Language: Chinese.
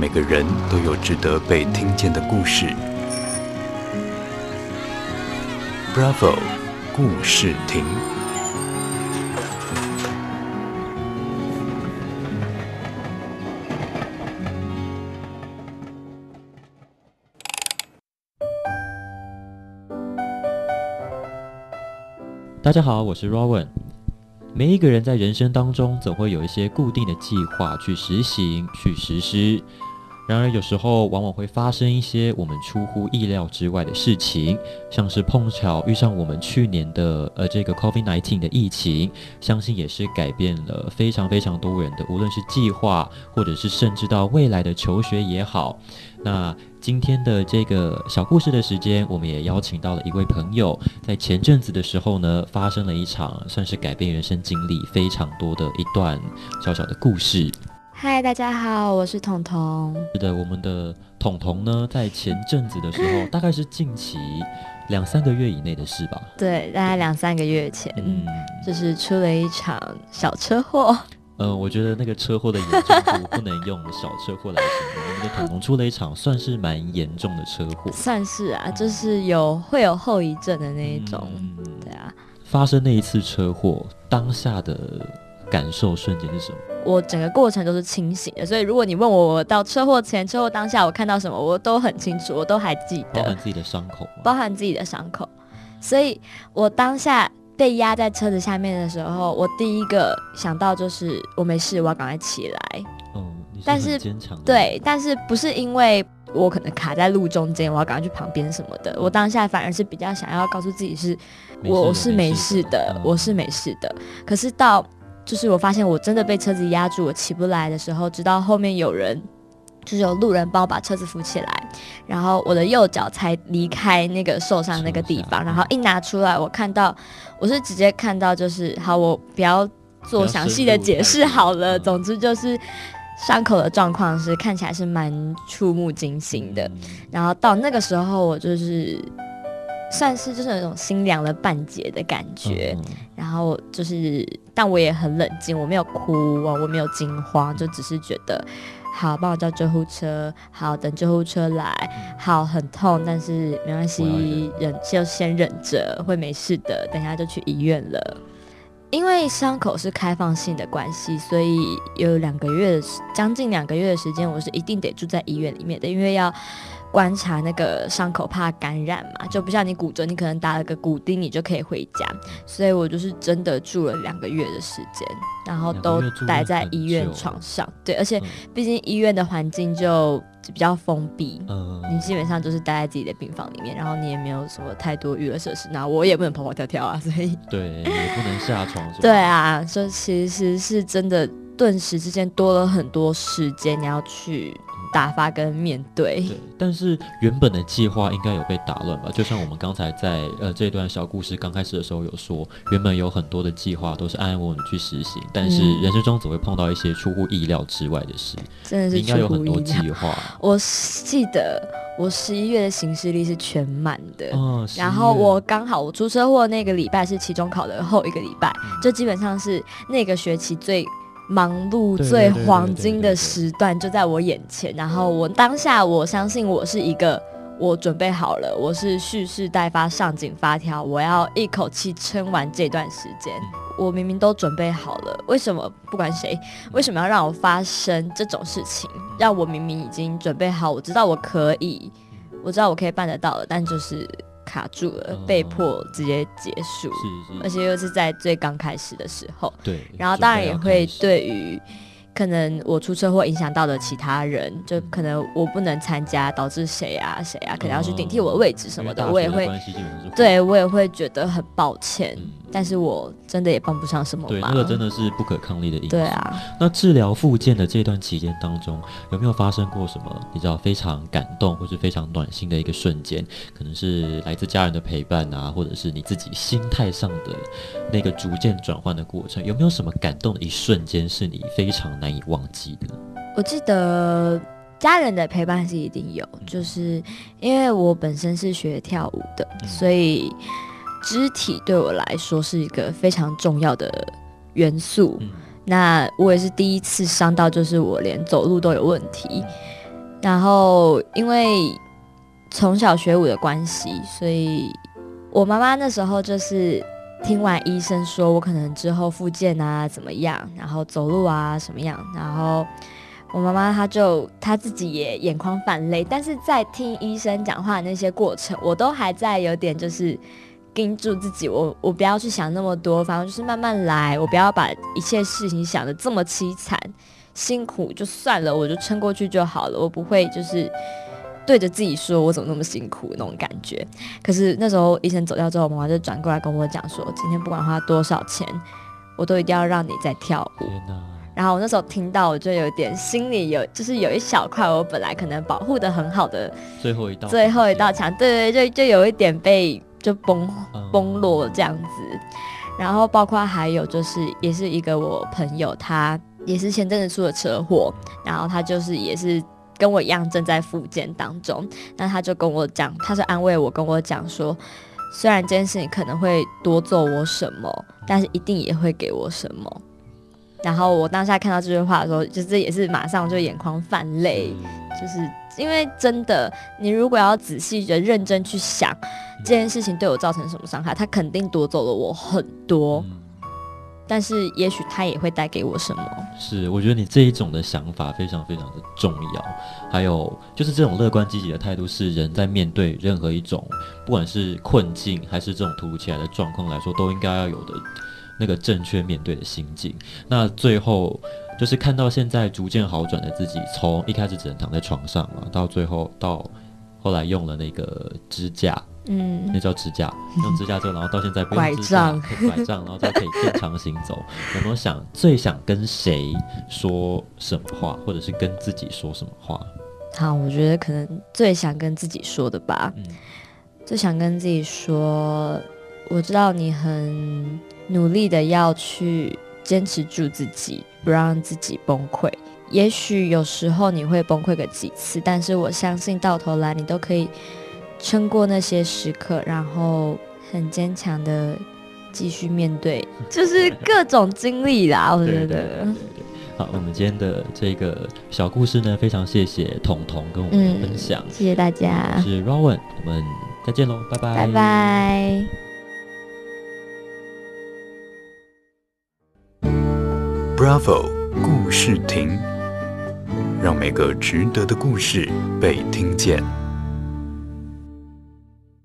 每个人都有值得被听见的故事。Bravo，故事亭。大家好，我是 Rowan。每一个人在人生当中，总会有一些固定的计划去实行、去实施。然而，有时候往往会发生一些我们出乎意料之外的事情，像是碰巧遇上我们去年的呃这个 COVID-19 的疫情，相信也是改变了非常非常多人的，无论是计划，或者是甚至到未来的求学也好。那今天的这个小故事的时间，我们也邀请到了一位朋友，在前阵子的时候呢，发生了一场算是改变人生经历非常多的一段小小的故事。嗨，大家好，我是彤彤。是的，我们的彤彤呢，在前阵子的时候，大概是近期两三个月以内的事吧？对，大概两三个月前，嗯，就是出了一场小车祸。嗯、呃，我觉得那个车祸的严重度不能用小车祸来形容。我们的彤彤出了一场算是蛮严重的车祸，算是啊，就是有会有后遗症的那一种。嗯、对啊，发生那一次车祸当下的感受瞬间是什么？我整个过程都是清醒的，所以如果你问我，我到车祸前、车祸当下我看到什么，我都很清楚，我都还记得。包含自己的伤口，包含自己的伤口。所以我当下。被压在车子下面的时候，我第一个想到就是我没事，我要赶快起来。哦，但是对，但是不是因为我可能卡在路中间，我要赶快去旁边什么的。我当下反而是比较想要告诉自己是，我是没事的，我是没事的。可是到就是我发现我真的被车子压住，我起不来的时候，直到后面有人。就是有路人帮我把车子扶起来，然后我的右脚才离开那个受伤那个地方，然后一拿出来，我看到我是直接看到就是好，我不要做详细的解释好了。总之就是伤口的状况是看起来是蛮触目惊心的。然后到那个时候，我就是算是就是那种心凉了半截的感觉。然后就是，但我也很冷静，我没有哭啊，我没有惊慌，就只是觉得。好，帮我叫救护车。好，等救护车来。好，很痛，但是没关系，忍就先忍着，会没事的。等一下就去医院了。因为伤口是开放性的关系，所以有两个月的将近两个月的时间，我是一定得住在医院里面的，因为要。观察那个伤口，怕感染嘛，就不像你骨折，你可能打了个骨钉，你就可以回家。所以我就是真的住了两个月的时间，然后都待在医院床上。对，而且毕竟医院的环境就比较封闭，嗯，你基本上就是待在自己的病房里面，然后你也没有什么太多娱乐设施，那我也不能跑跑跳跳啊，所以对，也不能下床。对啊，所以其实是真的，顿时之间多了很多时间，你要去。打发跟面对，对，但是原本的计划应该有被打乱吧？就像我们刚才在呃这段小故事刚开始的时候有说，原本有很多的计划都是安安稳稳去实行，但是人生中总会碰到一些出乎意料之外的事，真的是应该有很多计划。我记得我十一月的行事历是全满的，哦，然后我刚好我出车祸那个礼拜是期中考的后一个礼拜，嗯，就基本上是那个学期最。忙碌最黄金的时段就在我眼前，然后我当下我相信我是一个，我准备好了，我是蓄势待发，上紧发条，我要一口气撑完这段时间。我明明都准备好了，为什么不管谁，为什么要让我发生这种事情？让我明明已经准备好，我知道我可以，我知道我可以办得到了，但就是。卡住了，被迫直接结束，嗯、而且又是在最刚开始的时候。对，然后当然也会对于可能我出车祸影响到的其他人，就可能我不能参加，导致谁啊谁啊可能要去顶替我的位置什么的，嗯、我也会，对我也会觉得很抱歉。嗯但是我真的也帮不上什么忙。对，那个真的是不可抗力的因素。对啊。那治疗复健的这段期间当中，有没有发生过什么你知道非常感动或是非常暖心的一个瞬间？可能是来自家人的陪伴啊，或者是你自己心态上的那个逐渐转换的过程，有没有什么感动的一瞬间是你非常难以忘记的？我记得家人的陪伴是一定有，就是因为我本身是学跳舞的，嗯、所以。肢体对我来说是一个非常重要的元素。嗯、那我也是第一次伤到，就是我连走路都有问题。然后因为从小学舞的关系，所以我妈妈那时候就是听完医生说我可能之后复健啊怎么样，然后走路啊什么样，然后我妈妈她就她自己也眼眶泛泪，但是在听医生讲话那些过程，我都还在有点就是盯住自己，我我不要去想那么多，反正就是慢慢来，我不要把一切事情想得这么凄惨。辛苦就算了，我就撑过去就好了。我不会就是对着自己说，我怎么那么辛苦那种感觉。可是那时候医生走掉之后，妈妈就转过来跟我讲说，今天不管花多少钱，我都一定要让你再跳舞。然后我那时候听到，我就有点心里有，就是有一小块我本来可能保护的很好的最后一道最后一道墙，对对，就就有一点被就崩崩落这样子。然后包括还有就是，也是一个我朋友他。也是前阵子出了车祸，然后他就是也是跟我一样正在复健当中。那他就跟我讲，他是安慰我，跟我讲说，虽然这件事情可能会夺走我什么，但是一定也会给我什么。然后我当下看到这句话的时候，就是也是马上就眼眶泛泪，就是因为真的，你如果要仔细的认真去想这件事情对我造成什么伤害，他肯定夺走了我很多。但是，也许他也会带给我什么？是，我觉得你这一种的想法非常非常的重要。还有，就是这种乐观积极的态度，是人在面对任何一种，不管是困境还是这种突如其来的状况来说，都应该要有的那个正确面对的心境。那最后，就是看到现在逐渐好转的自己，从一开始只能躺在床上嘛，到最后到后来用了那个支架。嗯，那叫支架，用支架之后，然后到现在不用支架，拐杖，拐杖，然后再可以正常行走。有没有想最想跟谁说什么话，或者是跟自己说什么话？好，我觉得可能最想跟自己说的吧。嗯，最想跟自己说，我知道你很努力的要去坚持住自己，不让自己崩溃。也许有时候你会崩溃个几次，但是我相信到头来你都可以。撑过那些时刻，然后很坚强的继续面对，就是各种经历啦。我觉得，好，我们今天的这个小故事呢，非常谢谢彤彤跟我们分享，嗯、谢谢大家。我是 Rowan，我们再见喽，拜拜，拜拜。Bravo，故事亭，让每个值得的故事被听见。